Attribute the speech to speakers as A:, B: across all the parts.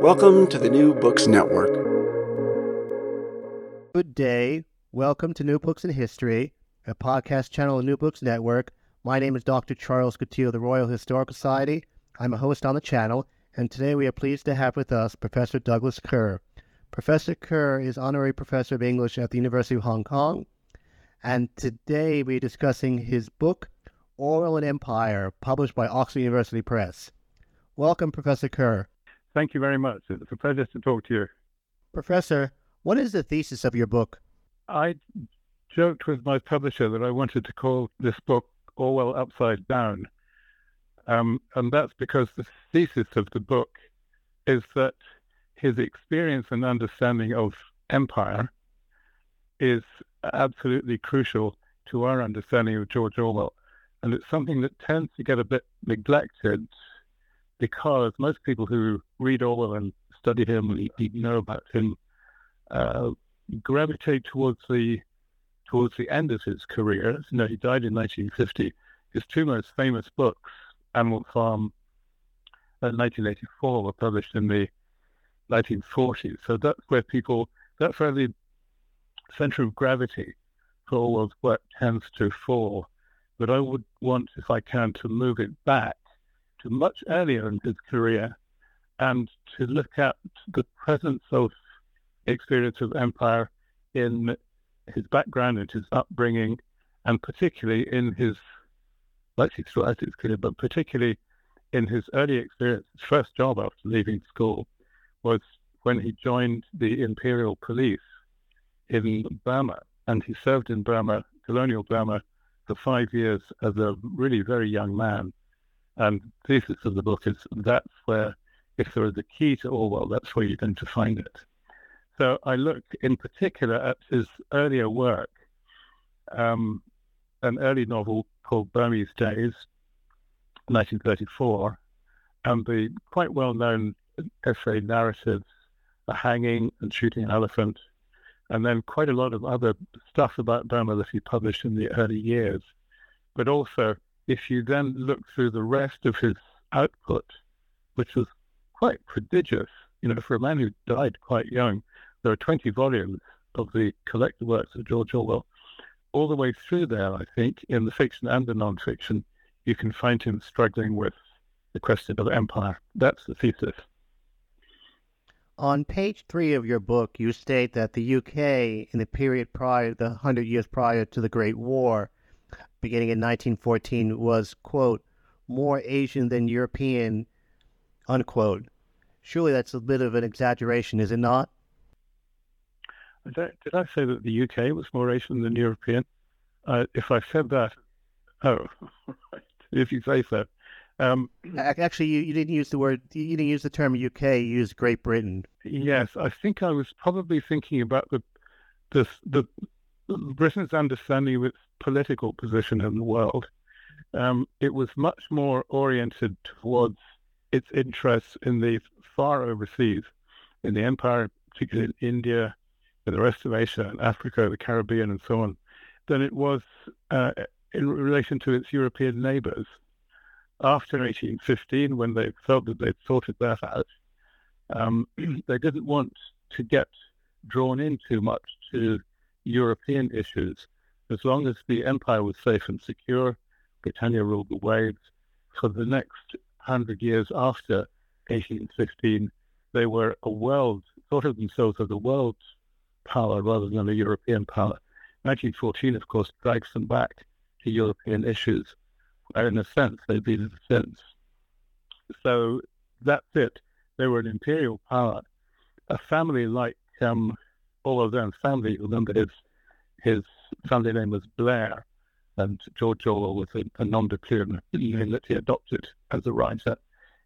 A: Welcome to the New Books Network.
B: Good day. Welcome to New Books in History, a podcast channel of New Books Network. My name is Dr. Charles Coutinho of the Royal Historical Society. I'm a host on the channel, and today we are pleased to have with us Professor Douglas Kerr. Professor Kerr is Honorary Professor of English at the University of Hong Kong, and today we're discussing his book, Orwell and Empire, published by Oxford University Press. Welcome, Professor Kerr.
C: Thank you very much. It's a pleasure to talk to you.
B: Professor, what is the thesis of your book?
C: I joked with my publisher that I wanted to call this book Orwell Upside Down. Um, and that's because the thesis of the book is that his experience and understanding of empire is absolutely crucial to our understanding of George Orwell. And it's something that tends to get a bit neglected because most people who read Orwell and study him and know about him uh, gravitate towards the towards the end of his career. You know, he died in 1950. His two most famous books, Animal Farm and 1984, were published in the 1940s. So that's where people, that's where the center of gravity for Orwell's work tends to fall. But I would want, if I can, to move it back to much earlier in his career and to look at the presence of experience of empire in his background and his upbringing, and particularly in his, actually throughout his career, but particularly in his early experience, his first job after leaving school was when he joined the Imperial Police in Burma. And he served in Burma, colonial Burma, for five years as a really very young man. And the thesis of the book is that's where, if there is a key to Orwell, that's where you're going to find it. So I looked in particular at his earlier work, um, an early novel called Burmese Days, 1934, and the quite well known essay narratives, The Hanging and Shooting an Elephant, and then quite a lot of other stuff about Burma that he published in the early years. But also if you then look through the rest of his output, which was quite prodigious, you know, for a man who died quite young, there are 20 volumes of the collected works of George Orwell. All the way through there, I think, in the fiction and the non-fiction, you can find him struggling with the question of empire. That's the thesis.
B: On page three of your book, you state that the UK, in the period prior, the hundred years prior to the Great War, beginning in 1914 was, quote, more Asian than European, unquote. Surely that's a bit of an exaggeration, is it not?
C: Did I say that the UK was more Asian than European? Uh, if I said that, oh, right, if you say so. Um,
B: Actually, you, you didn't use the word, you didn't use the term UK, you used Great Britain.
C: Yes, I think I was probably thinking about the, the, the Britain's understanding of its political position in the world, um, it was much more oriented towards its interests in the far overseas, in the empire, particularly in India, in the rest of Asia and Africa, the Caribbean, and so on, than it was uh, in relation to its European neighbors. After 1815, when they felt that they'd sorted that out, um, they didn't want to get drawn in too much to European issues as long as the empire was safe and secure, Britannia ruled the waves. For the next hundred years after 1815, they were a world, thought of themselves as a world power rather than a European power. 1914, of course, drags them back to European issues, where in a sense they've been since. So that's it. They were an imperial power. A family like um, Orwell's own family, remember his his family name was Blair, and George Orwell was a, a non-declared name that he adopted as a writer.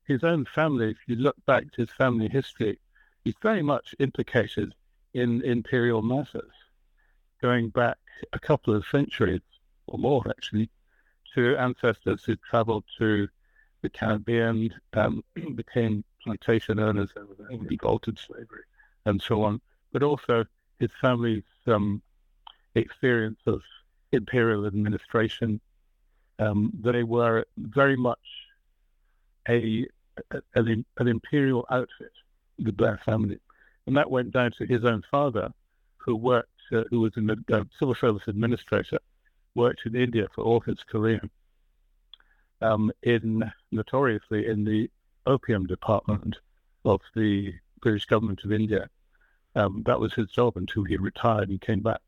C: His own family, if you look back to his family history, he's very much implicated in imperial matters, going back a couple of centuries or more, actually, to ancestors who traveled to the Caribbean, um, became plantation owners over there, slavery, and so on. But also his family's um, experience of imperial administration. Um, they were very much a, a an, an, imperial outfit, the Blair family, and that went down to his own father, who worked, uh, who was a uh, civil service administrator, worked in India for all his career. Um, in notoriously in the opium department of the British government of India. Um, that was his job until he retired and came back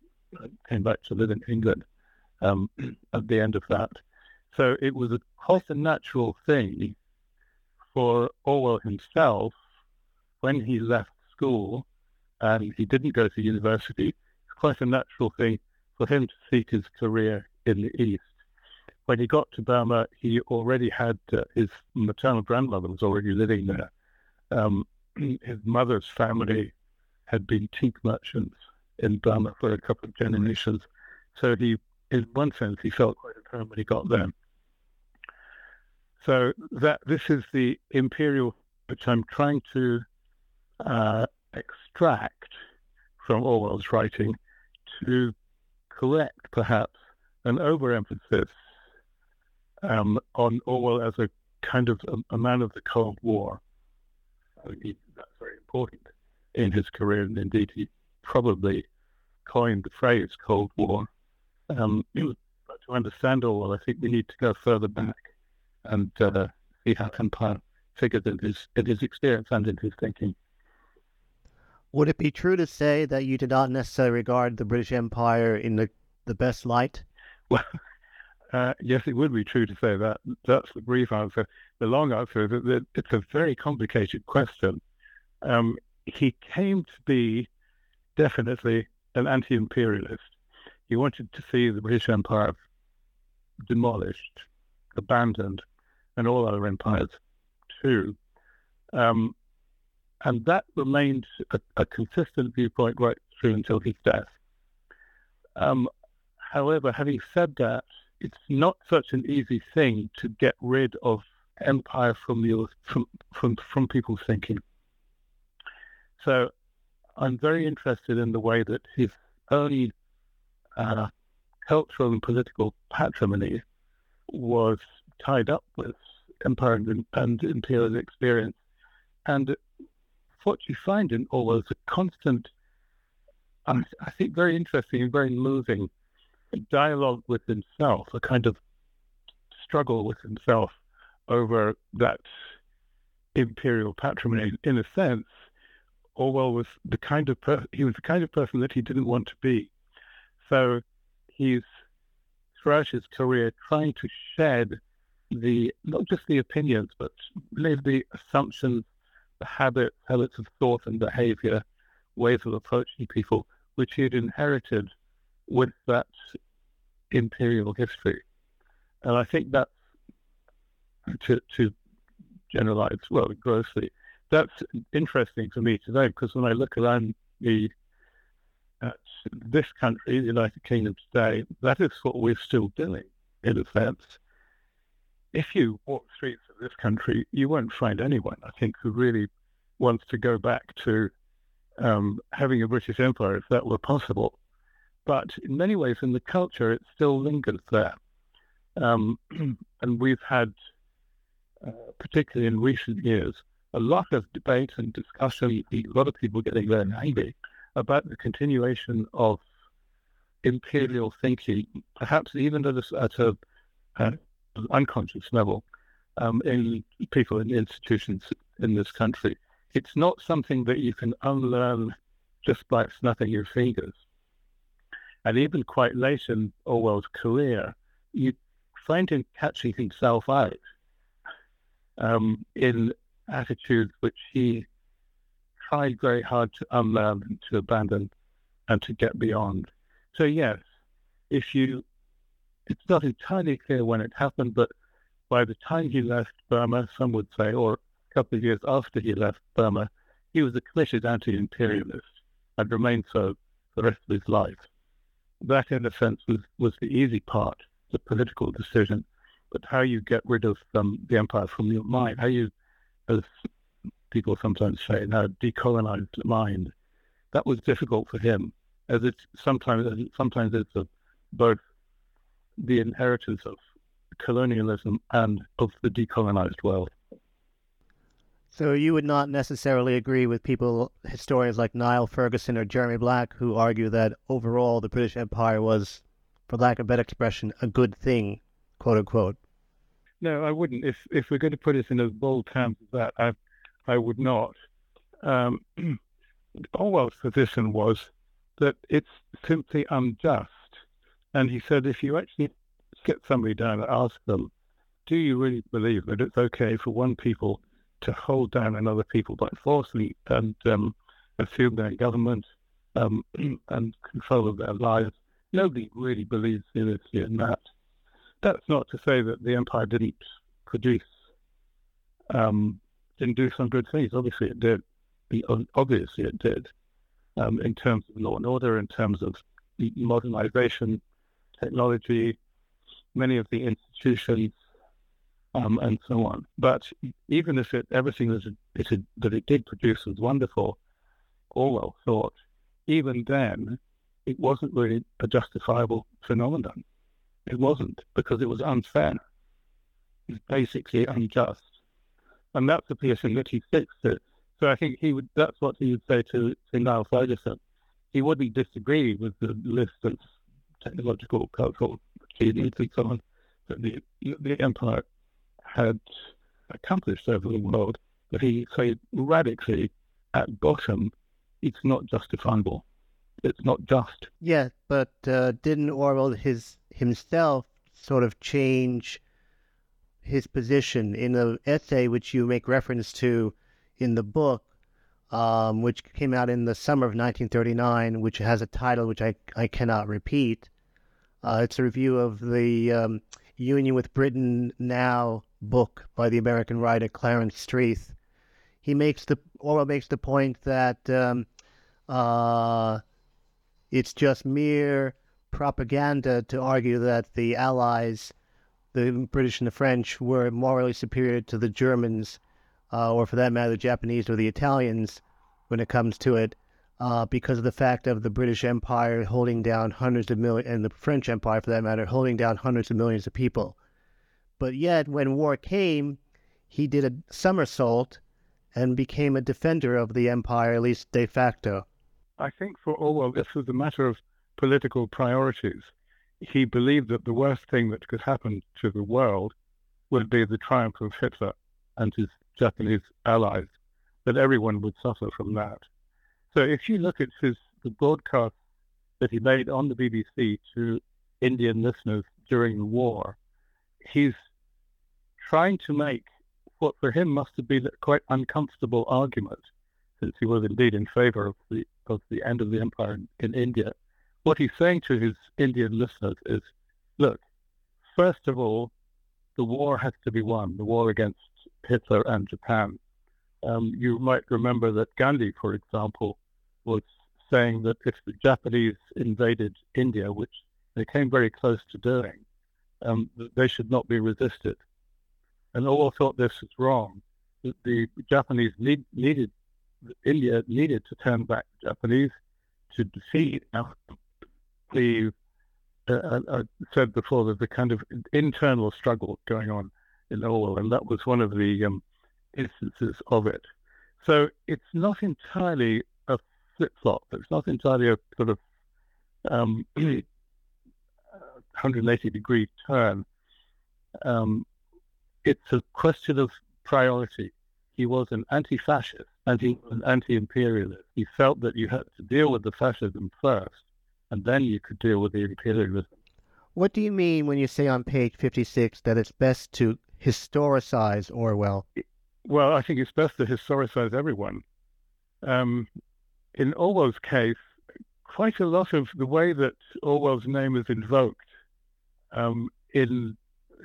C: came back to live in England um, at the end of that. So it was a, quite a natural thing for Orwell himself when he left school and he didn't go to university. It's quite a natural thing for him to seek his career in the East. When he got to Burma, he already had uh, his maternal grandmother was already living there. Um, his mother's family had been teak merchants in Burma for a couple of generations. So he, in one sense, he felt quite at home when he got there. So that this is the imperial, which I'm trying to uh, extract from Orwell's writing to correct perhaps an overemphasis um, on Orwell as a kind of a, a man of the Cold War. I mean, that's very important in his career, and indeed he probably coined the phrase Cold War. Um, but to understand Orwell, I think we need to go further back and uh, see how empire figured in his in his experience and in his thinking.
B: Would it be true to say that you did not necessarily regard the British Empire in the, the best light?
C: Well, uh, yes, it would be true to say that. That's the brief answer. The long answer is that it's a very complicated question. Um, he came to be definitely an anti imperialist. He wanted to see the British Empire demolished, abandoned, and all other empires too. Um, and that remained a, a, consistent viewpoint right through until his death. Um, however, having said that, it's not such an easy thing to get rid of empire from the from from from people's thinking. So I'm very interested in the way that his early uh, cultural and political patrimony was tied up with empire and, and imperial experience. And what you find in Orwell is a constant, I, I think, very interesting and very moving dialogue with himself, a kind of struggle with himself over that imperial patrimony. In a sense, Orwell was the kind of per- he was the kind of person that he didn't want to be. So he's throughout his career trying to shed the not just the opinions, but really the assumptions, the habits, habits of thought and behavior, ways of approaching people, which he had inherited with that imperial history. And I think that's to to generalize well grossly that's interesting for me today because when I look around the at this country, the United Kingdom today, that is what we're still doing in a sense. If you walk the streets of this country, you won't find anyone, I think, who really wants to go back to um, having a British Empire if that were possible. But in many ways, in the culture, it still lingers there. Um, and we've had, uh, particularly in recent years, a lot of debate and discussion, a lot of people getting very angry about the continuation of imperial thinking, perhaps even at a, at a uh, unconscious level, um, in people and institutions in this country. it's not something that you can unlearn just by snapping your fingers. And even quite late in Orwell's career, you find him catching himself out um, in attitudes which he tried very hard to unlearn and to abandon and to get beyond. So, yes, if you, it's not entirely clear when it happened, but by the time he left Burma, some would say, or a couple of years after he left Burma, he was a committed anti imperialist and remained so for the rest of his life. That, in a sense, was, was the easy part, the political decision. But how you get rid of um, the empire from your mind, how you, as people sometimes say, now decolonize the mind, that was difficult for him, as it sometimes sometimes it's a, both the inheritance of colonialism and of the decolonized world.
B: So you would not necessarily agree with people, historians like Niall Ferguson or Jeremy Black, who argue that overall the British Empire was, for lack of a better expression, a good thing, quote unquote.
C: No, I wouldn't. If if we're going to put it in as bold terms as that, I I would not. Um, Orwell's position was that it's simply unjust, and he said if you actually get somebody down and ask them, do you really believe that it's okay for one people to hold down another people by force and um, assume their government um, and control of their lives. Nobody really believes seriously in that. That's not to say that the empire didn't produce, um, didn't do some good things. Obviously, it did. Obviously, it did. Um, in terms of law and order, in terms of modernization, technology, many of the institutions um, and so on. But even if it, everything that it, it, that it did produce was wonderful, Orwell thought, even then, it wasn't really a justifiable phenomenon. It wasn't because it was unfair. It's basically unjust, and that's the position that he sticks to. So I think he would. That's what he would say to, to Niall Ferguson. He wouldn't disagree with the list of technological, cultural achievements and so on that the the empire had accomplished over the world, but he said radically at bottom, it's not justifiable. It's not just.
B: Yeah, but uh, didn't Orwell his himself sort of change his position in an essay which you make reference to in the book, um, which came out in the summer of 1939, which has a title which I, I cannot repeat. Uh, it's a review of the um, Union with Britain Now book by the American writer Clarence Streit. He makes the Orwell makes the point that um, uh, it's just mere propaganda to argue that the Allies, the British and the French, were morally superior to the Germans, uh, or for that matter, the Japanese or the Italians, when it comes to it, uh, because of the fact of the British Empire holding down hundreds of millions, and the French Empire, for that matter, holding down hundreds of millions of people. But yet, when war came, he did a somersault and became a defender of the empire, at least de facto.
C: I think for Orwell, this was a matter of political priorities. He believed that the worst thing that could happen to the world would be the triumph of Hitler and his Japanese allies, that everyone would suffer from that. So if you look at his the broadcast that he made on the BBC to Indian listeners during the war, he's trying to make what for him must have been a quite uncomfortable argument, since he was indeed in favor of the of the end of the empire in, in India. What he's saying to his Indian listeners is, look, first of Orwell, the war has to be won, the war against Hitler and Japan. Um, you might remember that Gandhi, for example, was saying that if the Japanese invaded India, which they came very close to doing, um, they should not be resisted. And all thought this was wrong. The, the Japanese need, needed, India needed to turn back the Japanese to defeat. Now, the uh, I said before, there's a kind of internal struggle going on in Orwell, and that was one of the um, instances of it. So it's not entirely a flip flop. It's not entirely a sort of um, 180 degree turn. Um, it's a question of priority. He was an anti fascist, and he was an anti-imperialist. He felt that you had to deal with the fascism first, and then you could deal with the imperialism.
B: What do you mean when you say on page 56 that it's best to historicize Orwell?
C: Well, I think it's best to historicize everyone. Um, in Orwell's case, quite a lot of the way that Orwell's name is invoked um, in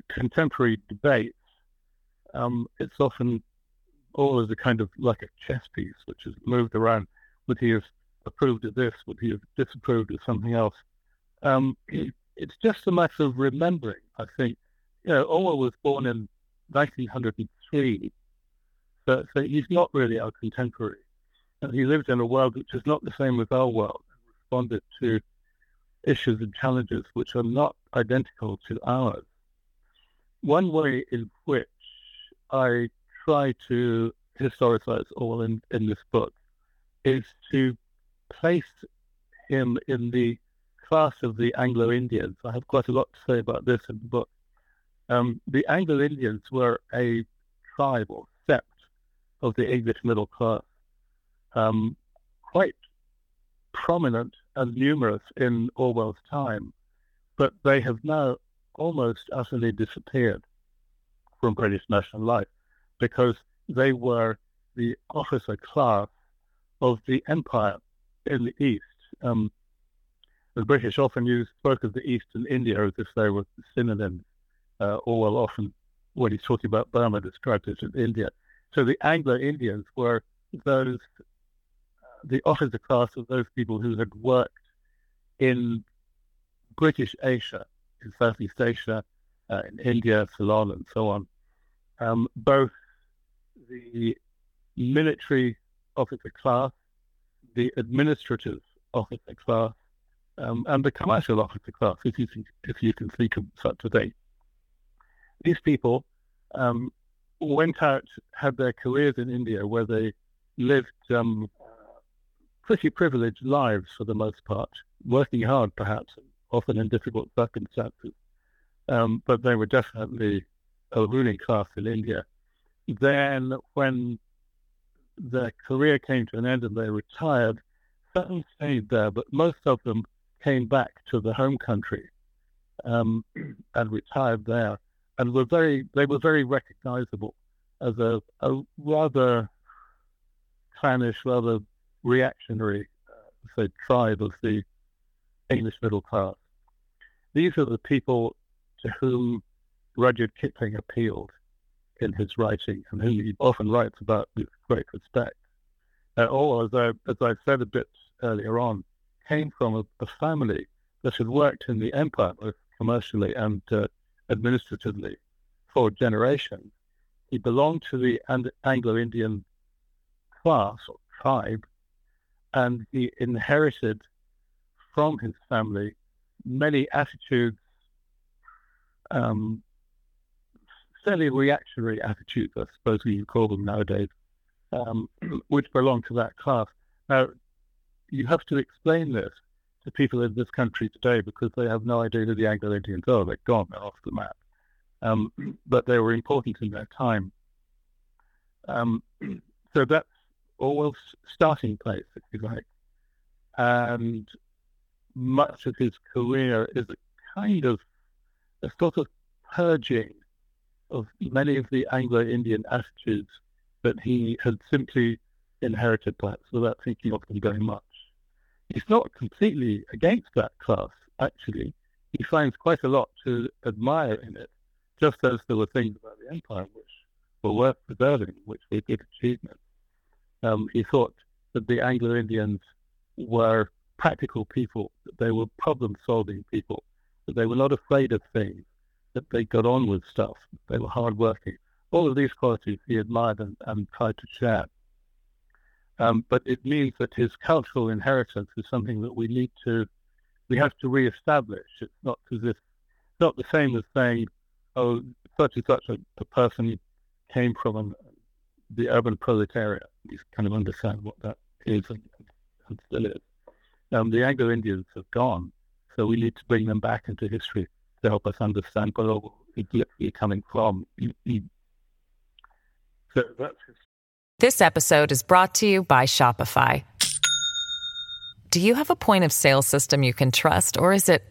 C: contemporary debates, um, it's often all as a kind of like a chess piece, which is moved around. Would he have approved of this? Would he have disapproved of something else? Um, it's just a matter of remembering. I think, you know, Orwell was born in 1903, so, so he's not really our contemporary, and he lived in a world which is not the same as our world, and responded to issues and challenges which are not identical to ours. One way in which I try to historicize Orwell in, in this book is to place him in the class of the Anglo Indians. I have quite a lot to say about this in the book. Um, the Anglo Indians were a tribe or sept of the English middle class, um, quite prominent and numerous in Orwell's time, but they have now almost utterly disappeared from British national life because they were the officer class of the empire in the East. Um, the British often used spoke of the East and India as if they were synonyms. Uh, Orwell often, when he's talking about Burma, describes it as India. So the Anglo-Indians were those, uh, the officer class of those people who had worked in British Asia, in Southeast Asia, uh, in India, Ceylon, and so on. Um, both the military officer class, the administrative officer class, um, and the commercial officer class, if you think, if you can think of such today. These people um, went out, had their careers in India, where they lived um, pretty privileged lives for the most part, working hard perhaps, often in difficult circumstances. Um, but they were definitely a ruling class in India. Then, when their career came to an end and they retired, some stayed there, but most of them came back to the home country um, and retired there, and were very they were very recognizable as a, a rather clannish, rather reactionary, uh, say, tribe of the English middle class. These are the people to whom Rudyard Kipling appealed in his writing and whom he often writes about with great respect. Uh, or, as I, as I said a bit earlier on, came from a, a family that had worked in the empire, both commercially and uh, administratively, for generations. He belonged to the Anglo-Indian class or tribe, and he inherited from his family many attitudes, um, fairly reactionary attitudes, I suppose we call them nowadays, um, which belong to that class. Now, you have to explain this to people in this country today because they have no idea who the Anglo-Indians are. They're gone, they're off the map. Um, but they were important in their time. Um, so that's Orwell's starting place, if you like. And much of his career is a kind of a sort of purging of many of the Anglo-Indian attitudes that he had simply inherited, perhaps without thinking of them very much he's not completely against that class, actually. He finds quite a lot to admire in it, just as there were things about the empire which were worth preserving, which were good achievements. Um, he thought that the Anglo-Indians were practical people, that they were problem-solving people, that they were not afraid of things, that they got on with stuff, they were hardworking. All of these qualities he admired and, and tried to share. Um, but it means that his cultural inheritance is something that we need to, we have to reestablish. It's not as if, not the same as saying, oh, such and such a, a person came from an, the urban proletariat. We kind of understand what that is and, and still is. Um, the Anglo-Indians have gone, so we need to bring them back into history to help us understand where literally coming from. So that's his
D: This episode is brought to you by Shopify. Do you have a point of sale system you can trust, or is it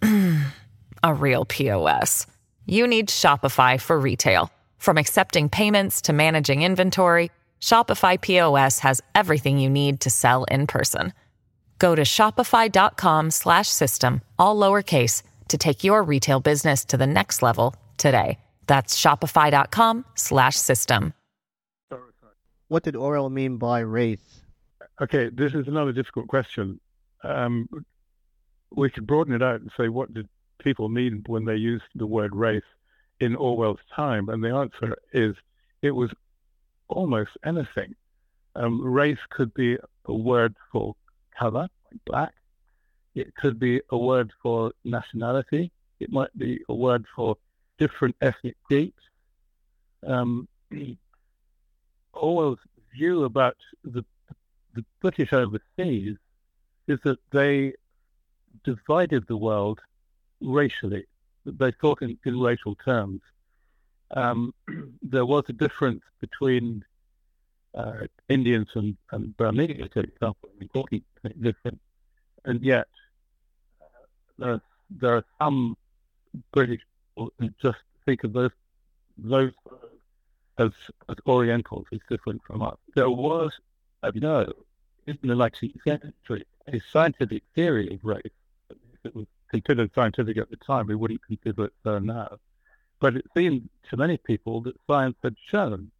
D: a real POS? You need Shopify for retail. From accepting payments to managing inventory, Shopify POS has everything you need to sell in person. Go to shopify.com slash system, all lowercase, to take your retail business to the next level today. That's shopify.com slash system.
B: What did Orwell mean by race?
C: Okay, this is another difficult question. Um, we could broaden it out and say, what did people mean when they used the word race in Orwell's time? And the answer is it was almost anything. Um, race could be a word for color, like black. It could be a word for nationality. It might be a word for different ethnic groups. Um, Orwell's view about the, the British overseas is that they divided the world racially. They thought in, in racial terms. Um, there was a difference between uh, Indians and, and Burmese, for example, important difference. And yet, there, there are some British oh, people who just think of those those as, as Orientals as different from us. There was, as you know, in the 19th century, a scientific theory of race. If it was considered scientific at the time, we wouldn't consider it so now. But it seemed to many people that science had shown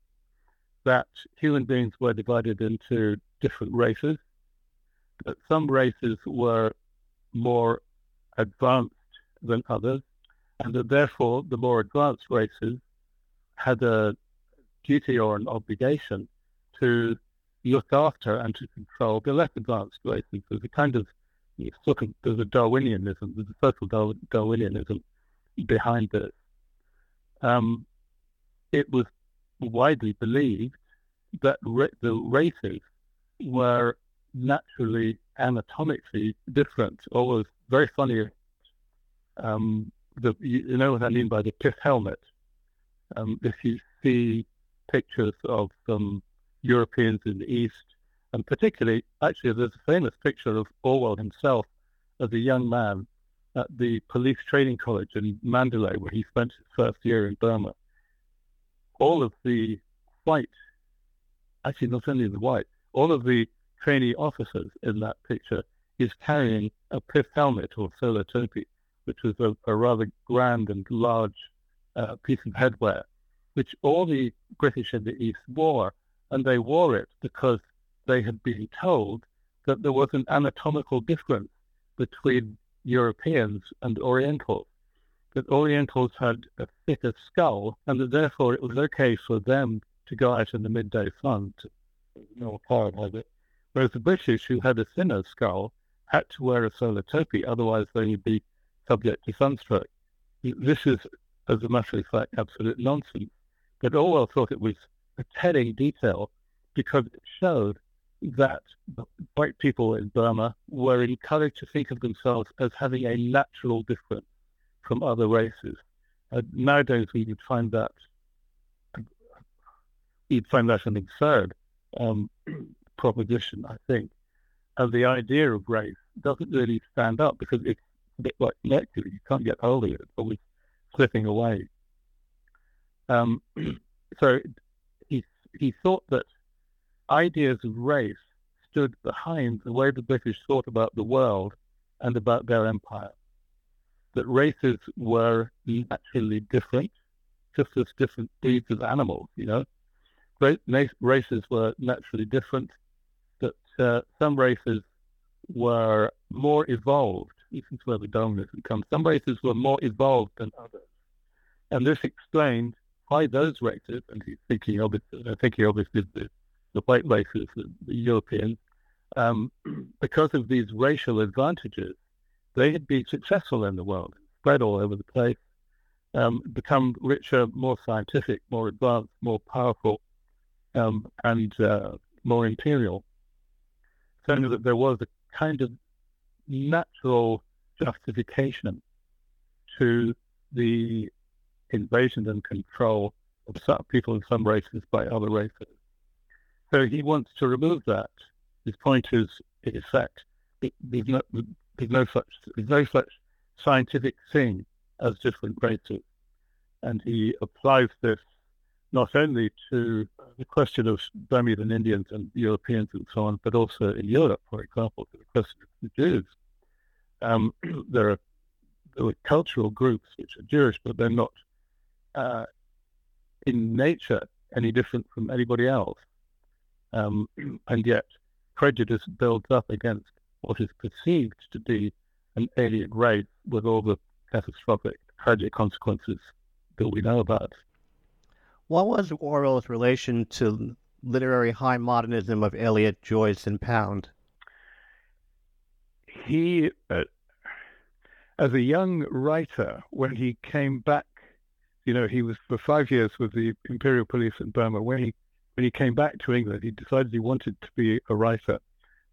C: that human beings were divided into different races, that some races were more advanced than others, and that therefore the more advanced races had a duty or an obligation to look after and to control the less advanced races. There's a kind of sort of there's a Darwinianism, there's a social Darwinianism behind this. Um, it was widely believed that ra- the races were naturally anatomically different. Always very funny. Um, the, you know what I mean by the pith helmet. Um, if you see pictures of some Europeans in the East, and particularly, actually, there's a famous picture of Orwell himself as a young man at the police training college in Mandalay, where he spent his first year in Burma. All of the white, actually, not only the white, all of the trainee officers in that picture is carrying a pith helmet or solar topi, which was a, a rather grand and large uh, piece of headwear which all the British in the East wore, and they wore it because they had been told that there was an anatomical difference between Europeans and Orientals, that Orientals had a thicker skull, and that therefore it was okay for them to go out in the midday sun to no part of it, whereas the British, who had a thinner skull, had to wear a solar topi, otherwise they would be subject to sunstroke. This is, as a matter of fact, absolute nonsense. But Orwell thought it was a telling detail because it showed that white people in Burma were encouraged to think of themselves as having a natural difference from other races. Uh, nowadays, we would find that you'd find that an absurd um, proposition, I think. And the idea of race doesn't really stand up because it's a bit like mercury. You can't get hold of it. It's always slipping away. Um, so he he thought that ideas of race stood behind the way the British thought about the world and about their empire. That races were naturally different, just as different breeds of animals, you know. Races were naturally different, uh, some races were more evolved. This is where the Darwinism comes. Some races were more evolved than others. And this explained why those races, and he's thinking obviously, I think he obviously the, the white races, the, the Europeans, um, because of these racial advantages, they had been successful in the world, spread all over the place, um, become richer, more scientific, more advanced, more powerful, um, and uh, more imperial. That there was a kind of natural justification to the invasion and control of some people in some races by other races. So he wants to remove that. His point is, in effect, there's no, there's no such there's no such scientific thing as different races, and he applies this not only to the question of Bermudan Indians and Europeans and so on, but also in Europe, for example, to the question of the Jews. Um, there, are, there cultural groups which are Jewish, but they're not uh, in nature any different from anybody else. Um, and yet, prejudice builds up against what is perceived to be an alien race with all the catastrophic, tragic consequences that we know about.
B: What was Orwell's relation to literary high modernism of Eliot, Joyce, and Pound?
C: He, uh, as a young writer, when he came back, you know, he was for five years with the Imperial Police in Burma. When he when he came back to England, he decided he wanted to be a writer.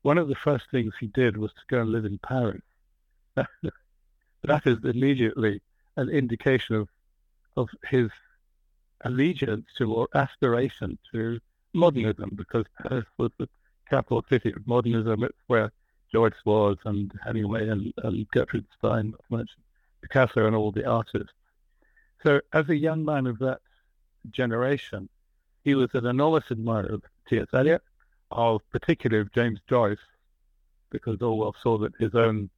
C: One of the first things he did was to go and live in Paris. that is immediately an indication of of his allegiance to or aspiration to modernism, because Paris was the capital city of modernism. It's where Joyce was, and Hemingway, and, and Gertrude Stein, Picasso, and all the artists. So, as a young man of that generation, he was an enormous admirer of T.S. Eliot, of particularly of James Joyce, because Orwell saw that his own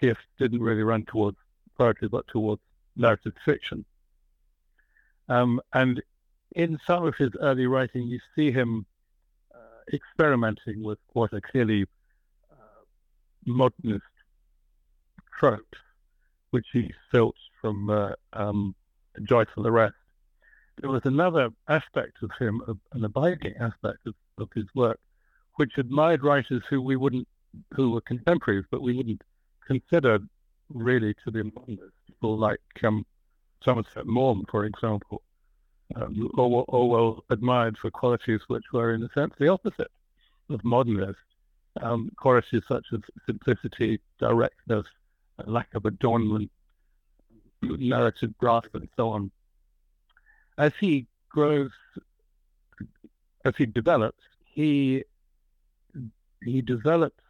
C: gift didn't really run towards poetry, but towards narrative fiction. Um, and in some of his early writing, you see him uh, experimenting with what are clearly uh, modernist tropes, which he filched from uh, um, Joyce and the rest. There was another aspect of him, an abiding aspect of, of his work, which admired writers who we wouldn't, who were contemporaries, but we wouldn't consider really to be modernist. People like um, Somerset Maugham, for example, um, Orwell admired for qualities which were, in a sense, the opposite of modernist. Um, qualities such as simplicity, directness, lack of adornment, narrative grasp, and so on. As he grows, as he develops, he he develops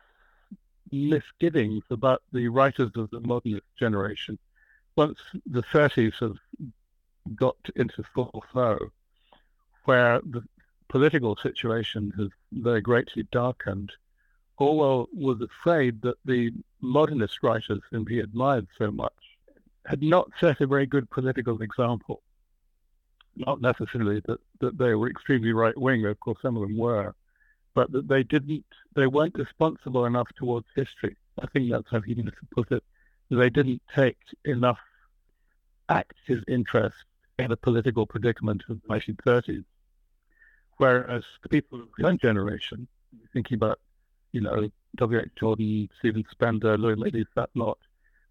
C: misgivings about the writers of the modernist generation once the 30s have got into full flow, where the political situation has very greatly darkened, Orwell was afraid that the modernist writers whom he admired so much had not set a very good political example. Not necessarily that, that they were extremely right wing, of course, some of them were, but that they didn't, they weren't responsible enough towards history. I think that's how he to put it. They didn't take enough active interest in the political predicament of the 1930s. Whereas the people of the young generation, thinking about, you know, W.H. Auden, Stephen Spender, Louis MacNeice, that lot,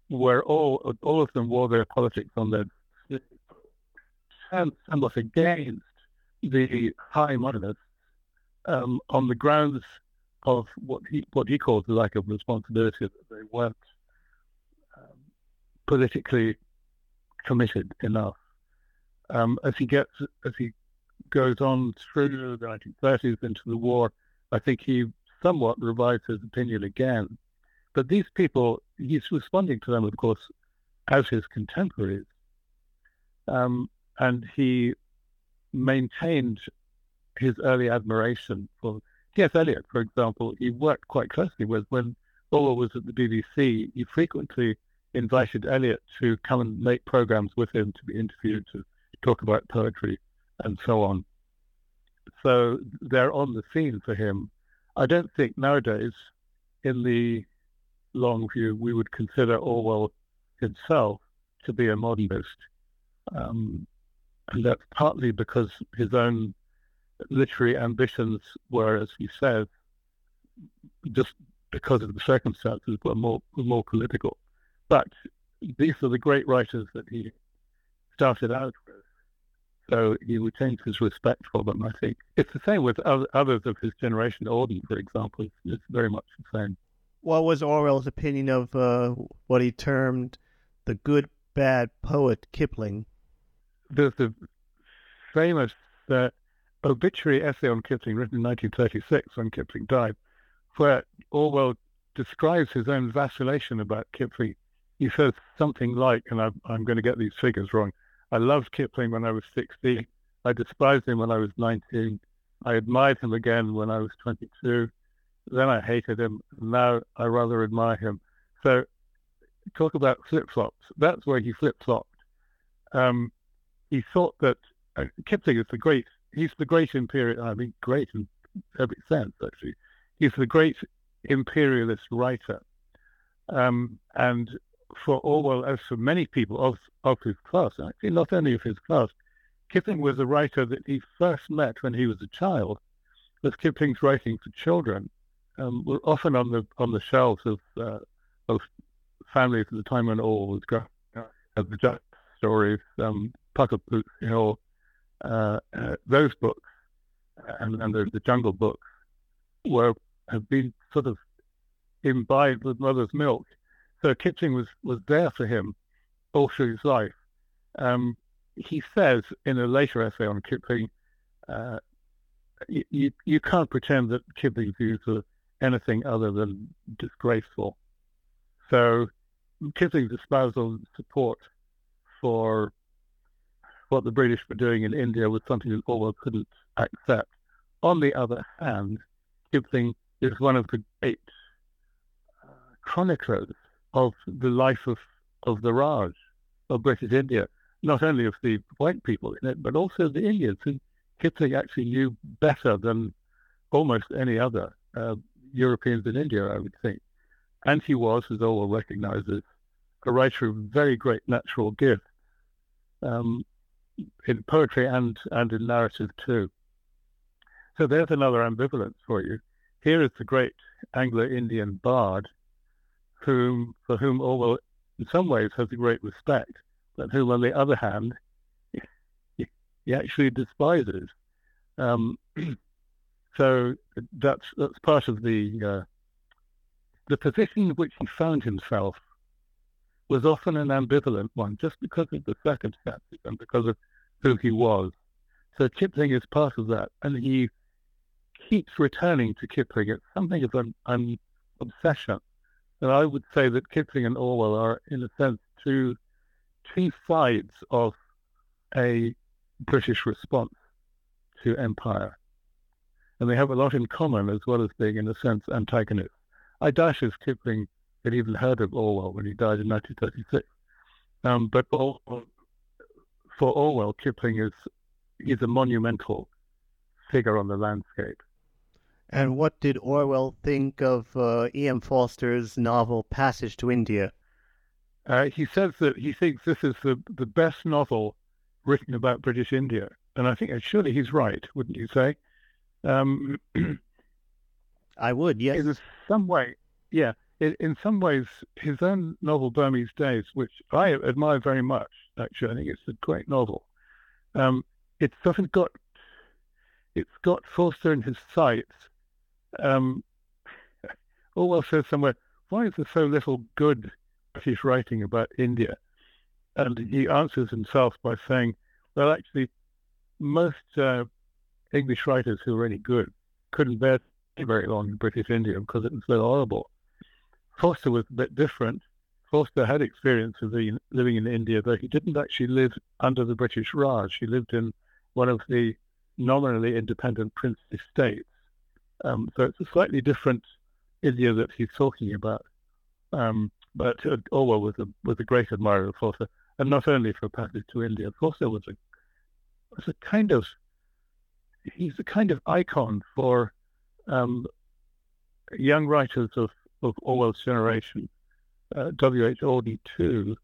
C: where all all of them wore their politics on their and was against the high modernists um, on the grounds of what he what he calls the lack of responsibility that they weren't um, politically committed enough. Um, as he gets as he goes on through the 1930s into the war, I think he somewhat revives his opinion again. But these people, he's responding to them, of course, as his contemporaries. Um, and he maintained his early admiration for T.S. Eliot, for example. He worked quite closely with when Orwell was at the BBC. He frequently invited Eliot to come and make programs with him to be interviewed to talk about poetry and so on. So they're on the scene for him. I don't think nowadays, in the long view, we would consider Orwell himself to be a modernist. Um, and that's partly because his own literary ambitions were, as he says, just because of the circumstances, were more, were more political. But these are the great writers that he started out with. So he retains his respect for them, I think. It's the same with others of his generation. Auden, for example, it's very much the same.
B: What was Orwell's opinion of uh, what he termed the good, bad poet Kipling?
C: There's a famous uh, obituary essay on Kipling written in 1936 when Kipling died, where Orwell describes his own vacillation about Kipling. He says something like, and I'm, I'm going to get these figures wrong, I loved Kipling when I was 16. I despised him when I was 19. I admired him again when I was 22. Then I hated him. Now I rather admire him. So talk about flip flops. That's where he flip flopped. Um, he thought that uh, Kipling is the great. He's the great imperial. I mean, great in every sense. Actually, he's the great imperialist writer. Um, and for Orwell, as for many people of of his class, actually not only of his class, Kipling was a writer that he first met when he was a child. As Kipling's writing for children um, were often on the on the shelves of uh, of families at the time when Orwell was growing up. The Jack stories, um, Puck Pook's Hill, uh, uh, those books, and, and the, the Jungle books were have been sort of imbibed with mother's milk. So Kipling was was there for him all through his life. Um, he says in a later essay on Kipling, uh, you, you can't pretend that Kipling's views are anything other than disgraceful. So Kipling's espousal and support for what the British were doing in India was something that Orwell couldn't accept. On the other hand, Kipling is one of the great uh, chroniclers of the life of, of the Raj, of British India not only of the white people in it, but also the Indians, who Kipling actually knew better than almost any other uh, Europeans in India, I would think. And he was, as Orwell recognizes, a writer of very great natural gift um, in poetry and, and in narrative too. So there's another ambivalence for you. Here is the great Anglo-Indian bard, whom for whom Orwell, in some ways, has a great respect but whom, on the other hand, he, actually despises. Um, so that's that's part of the uh, the position in which he found himself was often an ambivalent one, just because of the circumstances and because of who he was. So Kipling is part of that, and he keeps returning to Kipling. It's something of an, an obsession. And I would say that Kipling and Orwell are, in a sense, two two sides of a British response to empire. And they have a lot in common as well as being, in a sense, antagonists. I doubt if Kipling had even heard of Orwell when he died in 1936. Um, but for Orwell, Kipling is, is a monumental figure on the landscape.
B: And what did Orwell think of uh, E.M. Forster's novel Passage to India?
C: Uh, he says that he thinks this is the, the best novel written about British India. And I think uh, surely he's right, wouldn't you say? Um,
B: I would, yes.
C: In some way, yeah. In, in some ways, his own novel, Burmese Days, which I admire very much, actually, I think it's a great novel. Um, it's sort of got, it's got Forster in his sights. Um, Orwell says somewhere, why is there so little good British writing about India. And he answers himself by saying, well, actually, most uh, English writers who were any good couldn't bear very long in British India because it was so horrible. Forster was a bit different. Forster had experience of living in India, though he didn't actually live under the British Raj. He lived in one of the nominally independent princely states. Um, so it's a slightly different India that he's talking about. Um, but uh, Orwell was a was a great admirer of Forster, and not only for Passage to India. Forster was a was a kind of he's a kind of icon for um, young writers of, of Orwell's generation. Uh, W.H. Auden too,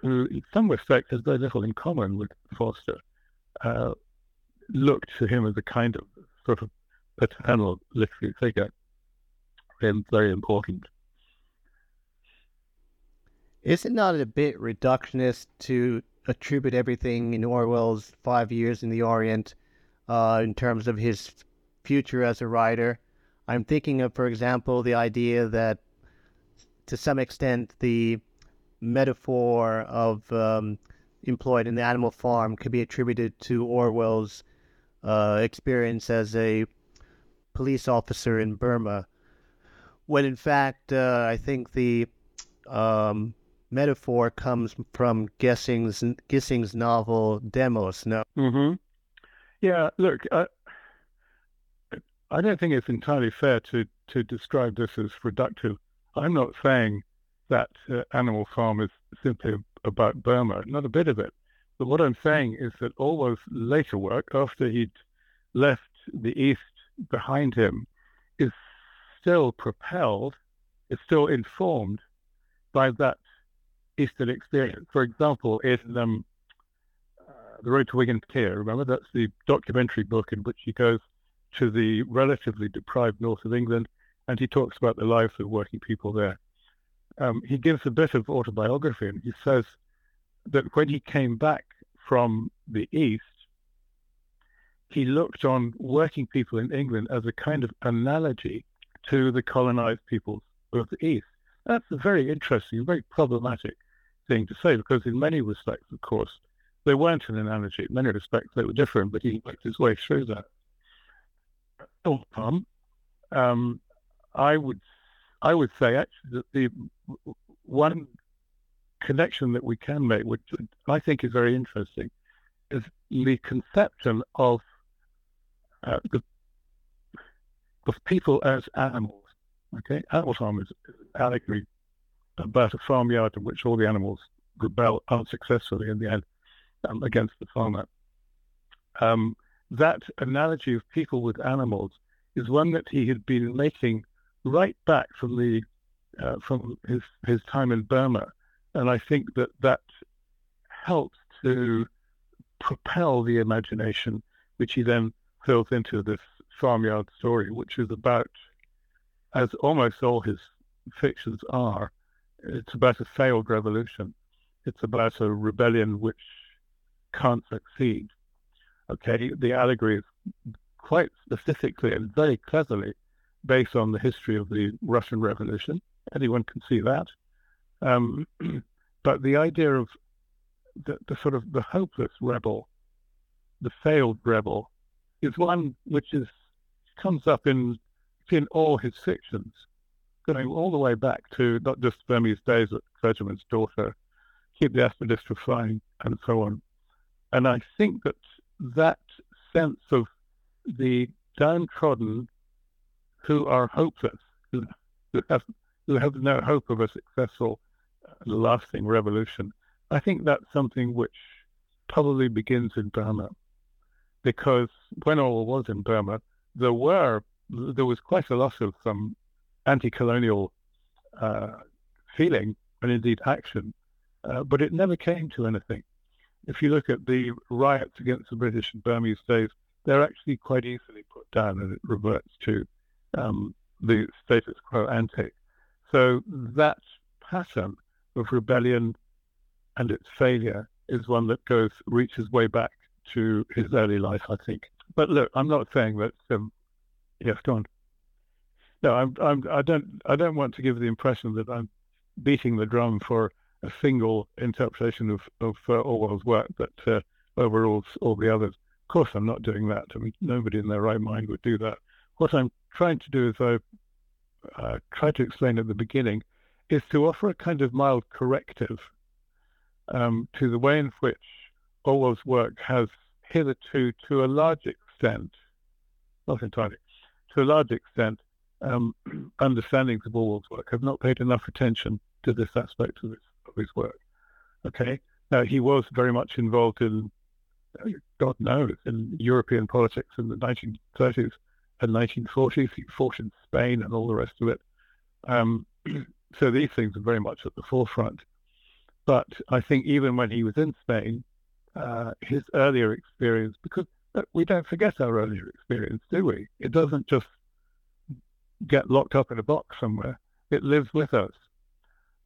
C: who in some respects has very little in common with Forster, uh, looked to him as a kind of sort of paternal literary figure, and very important.
B: Is it not a bit reductionist to attribute everything in Orwell's Five Years in the Orient uh, in terms of his future as a writer? I'm thinking of, for example, the idea that to some extent the metaphor of um, employed in the animal farm could be attributed to Orwell's uh, experience as a police officer in Burma, when in fact uh, I think the um, metaphor comes from Gissing's Gissing's novel Demos. No.
C: Mm-hmm. Yeah. Look, I, I don't think it's entirely fair to to describe this as reductive. I'm not saying that uh, Animal Farm is simply about Burma, not a bit of it. But what I'm saying is that Orwell's later work, after he'd left the East behind him, is still propelled, is still informed by that Eastern experience. For example, in um, uh, The Road to Wigan Pier, remember that's the documentary book in which he goes to the relatively deprived north of England and he talks about the lives of working people there. Um, he gives a bit of autobiography and he says that when he came back from the East, he looked on working people in England as a kind of analogy to the colonized peoples of the East. That's a very interesting, very problematic thing to say because, in many respects, of course, they weren't an analogy. In many respects, they were different, but he worked his way through that. Um, I would, I would say actually that the one connection that we can make, which I think is very interesting, is the conception of uh, the of people as animals. Okay, Animal Farm is an allegory about a farmyard in which all the animals rebel unsuccessfully in the end um, against the farmer. Um, that analogy of people with animals is one that he had been making right back from the uh, from his his time in Burma, and I think that that helped to propel the imagination, which he then fills into this farmyard story, which is about, as almost all his fictions are, it's about a failed revolution. It's about a rebellion which can't succeed. Okay, the allegory is quite specifically and very cleverly based on the history of the Russian Revolution. Anyone can see that. Um, but the idea of the, the, sort of the hopeless rebel, the failed rebel, is one which is comes up in in all his fictions, going all the way back to not just Burmese days at Clergyman's Daughter, Keep the Aspidistra Flying, and so on. And I think that that sense of the downtrodden who are hopeless, who, who have who have no hope of a successful, uh, lasting revolution. I think that's something which probably begins in Burma, because when Orwell was in Burma, there were there was quite a lot of um, anti-colonial uh, feeling and indeed action, uh, but it never came to anything. If you look at the riots against the British in Burmese days, they're actually quite easily put down, and it reverts to um, the status quo ante. So that pattern of rebellion and its failure is one that goes reaches way back to his early life, I think. But look, I'm not saying that. Um, yes, go on. No, I'm, I'm. I don't. I don't want to give the impression that I'm beating the drum for a single interpretation of of uh, Orwell's work that uh, all the others. Of course, I'm not doing that. I mean, nobody in their right mind would do that. What I'm trying to do, as I uh, tried to explain at the beginning, is to offer a kind of mild corrective um, to the way in which Orwell's work has hitherto, to a large extent, not entirely, to a large extent, um, understandings of Orwell's work have not paid enough attention to this aspect of his, of his work. Okay, now he was very much involved in, God knows, in European politics in the 1930s and 1940s. He fought in Spain and all the rest of it. Um, so these things are very much at the forefront. But I think even when he was in Spain, uh, his earlier experience, because we don't forget our earlier experience, do we? It doesn't just get locked up in a box somewhere. It lives with us.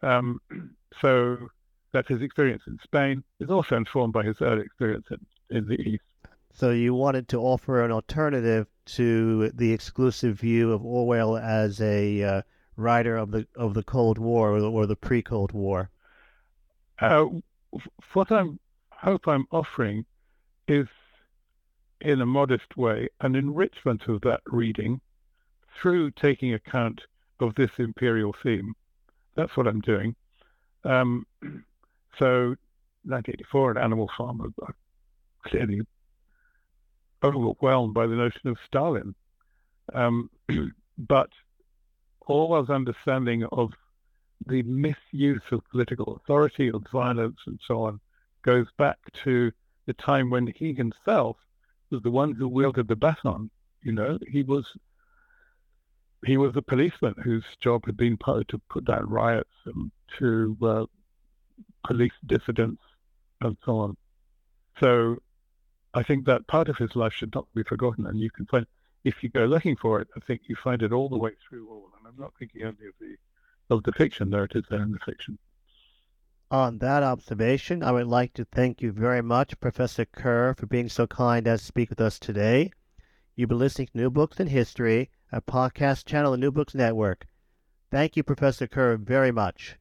C: Um, so that his experience in Spain is also informed by his early experience in, in the East.
B: So you wanted to offer an alternative to the exclusive view of Orwell as a uh, writer of the of the Cold War or the, or the pre-Cold War.
C: Uh, what I hope I'm offering is in a modest way, an enrichment of that reading through taking account of this imperial theme. That's what I'm doing. Um, so, 1984 and Animal Farm are clearly overwhelmed by the notion of Stalin. Um, but Orwell's understanding of the misuse of political authority, of violence, and so on, goes back to the time when he himself was the one who wielded the baton. You know, he was he was a policeman whose job had been partly to put down riots and to uh, police dissidents and so on. So I think that part of his life should not be forgotten. And you can find, if you go looking for it, I think you find it all the way through all. And I'm not thinking only of the of the fiction, though it is there in the fiction.
B: On that observation, I would like to thank you very much, Professor Kerr, for being so kind as to speak with us today. You've been listening to New Books in History, a podcast channel of New Books Network. Thank you, Professor Kerr, very much.